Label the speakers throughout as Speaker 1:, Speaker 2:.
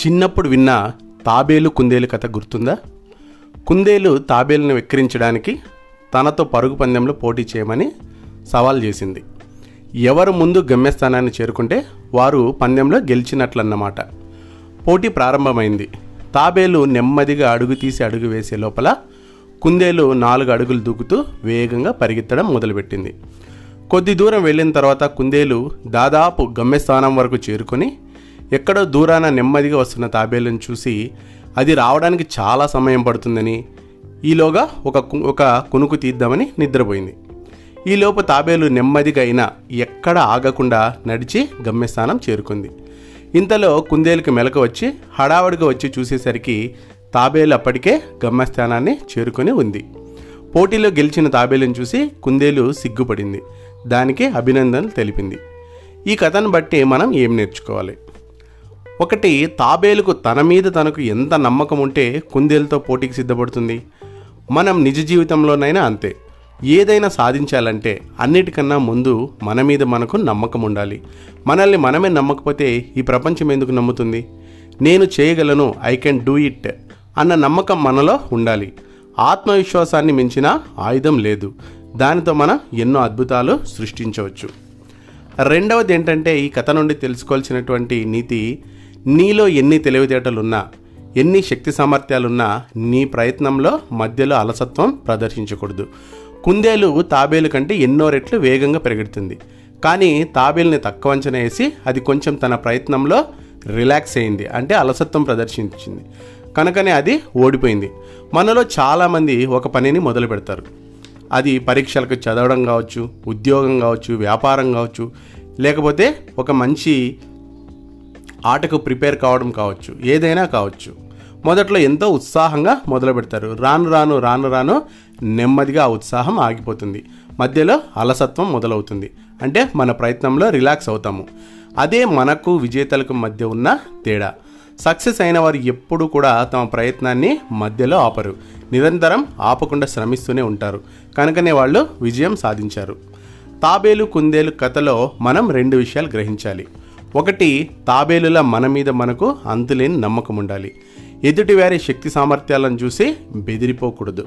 Speaker 1: చిన్నప్పుడు విన్న తాబేలు కుందేలు కథ గుర్తుందా? కుందేలు తాబేలును వెక్కిరించడానికి తనతో పరుగు పందెంలో పోటీ చేయమని సవాల్ చేసింది. ఎవరు ముందు గమ్యస్థానాన్ని చేరుకుంటే వారు పందెంలో గెలిచినట్లన్నమాట. పోటీ ప్రారంభమైంది. తాబేలు నెమ్మదిగా అడుగు తీసి అడుగు వేసే లోపల కుందేలు నాలుగు అడుగులు దూకుతూ వేగంగా పరిగెత్తడం మొదలుపెట్టింది. కొద్ది దూరం వెళ్ళిన తర్వాత కుందేలు దాదాపు గమ్యస్థానం వరకు చేరుకొని ఎక్కడో దూరాన నెమ్మదిగా వస్తున్న తాబేలును చూసి అది రావడానికి చాలా సమయం పడుతుందని ఈలోగా ఒక కు- ఒక కునుకు తీద్దామని నిద్రపోయింది. ఈలోపు తాబేలు నెమ్మదిగా అయినా ఎక్కడ ఆగకుండా నడిచి గమ్యస్థానం చేరుకుంది. ఇంతలో కుందేలుకి మెలకు వచ్చి హడావడిగా వచ్చి చూసేసరికి తాబేలు అప్పటికే గమ్యస్థానాన్ని చేరుకొని ఉంది. పోటీలో గెలిచిన తాబేలును చూసి కుందేలు సిగ్గుపడింది. దానికి అభినందనలు తెలిపింది. ఈ కథను బట్టి మనం ఏం నేర్చుకోవాలి? ఒకటి తాబేలుకు తన మీద తనకు ఎంత నమ్మకం ఉంటే కుందేలుతో పోటీకి సిద్ధపడుతుంది. మనం నిజ జీవితంలోనైనా అంతే. ఏదైనా సాధించాలంటే అన్నిటికన్నా ముందు మన మీద మనకు నమ్మకం ఉండాలి. మనల్ని మనమే నమ్మకపోతే ఈ ప్రపంచం ఎందుకు నమ్ముతుంది? నేను చేయగలను ఐ కెన్ డూ ఇట్ అన్న నమ్మకం మనలో ఉండాలి. ఆత్మవిశ్వాసాన్ని మించిన ఆయుధం లేదు. దానితో మనం ఎన్నో అద్భుతాలు సృష్టించవచ్చు. రెండవది ఏంటంటే ఈ కథ నుండి తెలుసుకోవాల్సినటువంటి నీతి నీలో ఎన్ని తెలివితేటలున్నా ఎన్ని శక్తి సామర్థ్యాలున్నా నీ ప్రయత్నంలో మధ్యలో అలసత్వం ప్రదర్శించకూడదు. కుందేలు తాబేలు కంటే ఎన్నో రెట్లు వేగంగా పెరుగుతుంది కానీ తాబేల్ని తక్కువ అంచనా వేసి అది కొంచెం తన ప్రయత్నంలో రిలాక్స్ అయింది. అంటే అలసత్వం ప్రదర్శించింది. కనుకనే అది ఓడిపోయింది. మనలో చాలామంది ఒక పనిని మొదలు పెడతారు. అది పరీక్షలకు చదవడం కావచ్చు ఉద్యోగం కావచ్చు వ్యాపారం కావచ్చు లేకపోతే ఒక మంచి ఆటకు ప్రిపేర్ కావడం కావచ్చు ఏదైనా కావచ్చు. మొదట్లో ఎంతో ఉత్సాహంగా మొదలు పెడతారు. రాను రాను రాను రాను నెమ్మదిగా ఆ ఉత్సాహం ఆగిపోతుంది. మధ్యలో అలసత్వం మొదలవుతుంది. అంటే మన ప్రయత్నంలో రిలాక్స్ అవుతాము. అదే మనకు విజేతలకు మధ్య ఉన్న తేడా. సక్సెస్ అయిన వారు ఎప్పుడూ కూడా తమ ప్రయత్నాన్ని మధ్యలో ఆపరు. నిరంతరం ఆపకుండా శ్రమిస్తూనే ఉంటారు. కనుకనే వాళ్ళు విజయం సాధించారు. తాబేలు కుందేలు కథలో మనం రెండు విషయాలు గ్రహించాలి. ఒకటి తాబేలుల మన మీద మనకు అంతులేని నమ్మకం ఉండాలి. ఎదుటివారి శక్తి సామర్థ్యాలను చూసి బెదిరిపోకూడదు.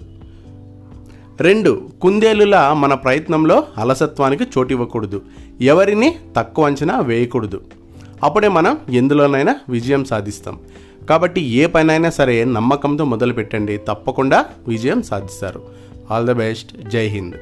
Speaker 1: రెండు కుందేలుల మన ప్రయత్నంలో అలసత్వానికి చోటివ్వకూడదు. ఎవరిని తక్కువ అంచనా వేయకూడదు. అప్పుడే మనం ఎందులోనైనా విజయం సాధిస్తాం. కాబట్టి ఏ పనైనా సరే నమ్మకంతో మొదలు పెట్టండి తప్పకుండా విజయం సాధిస్తారు. All the best. జై హింద్.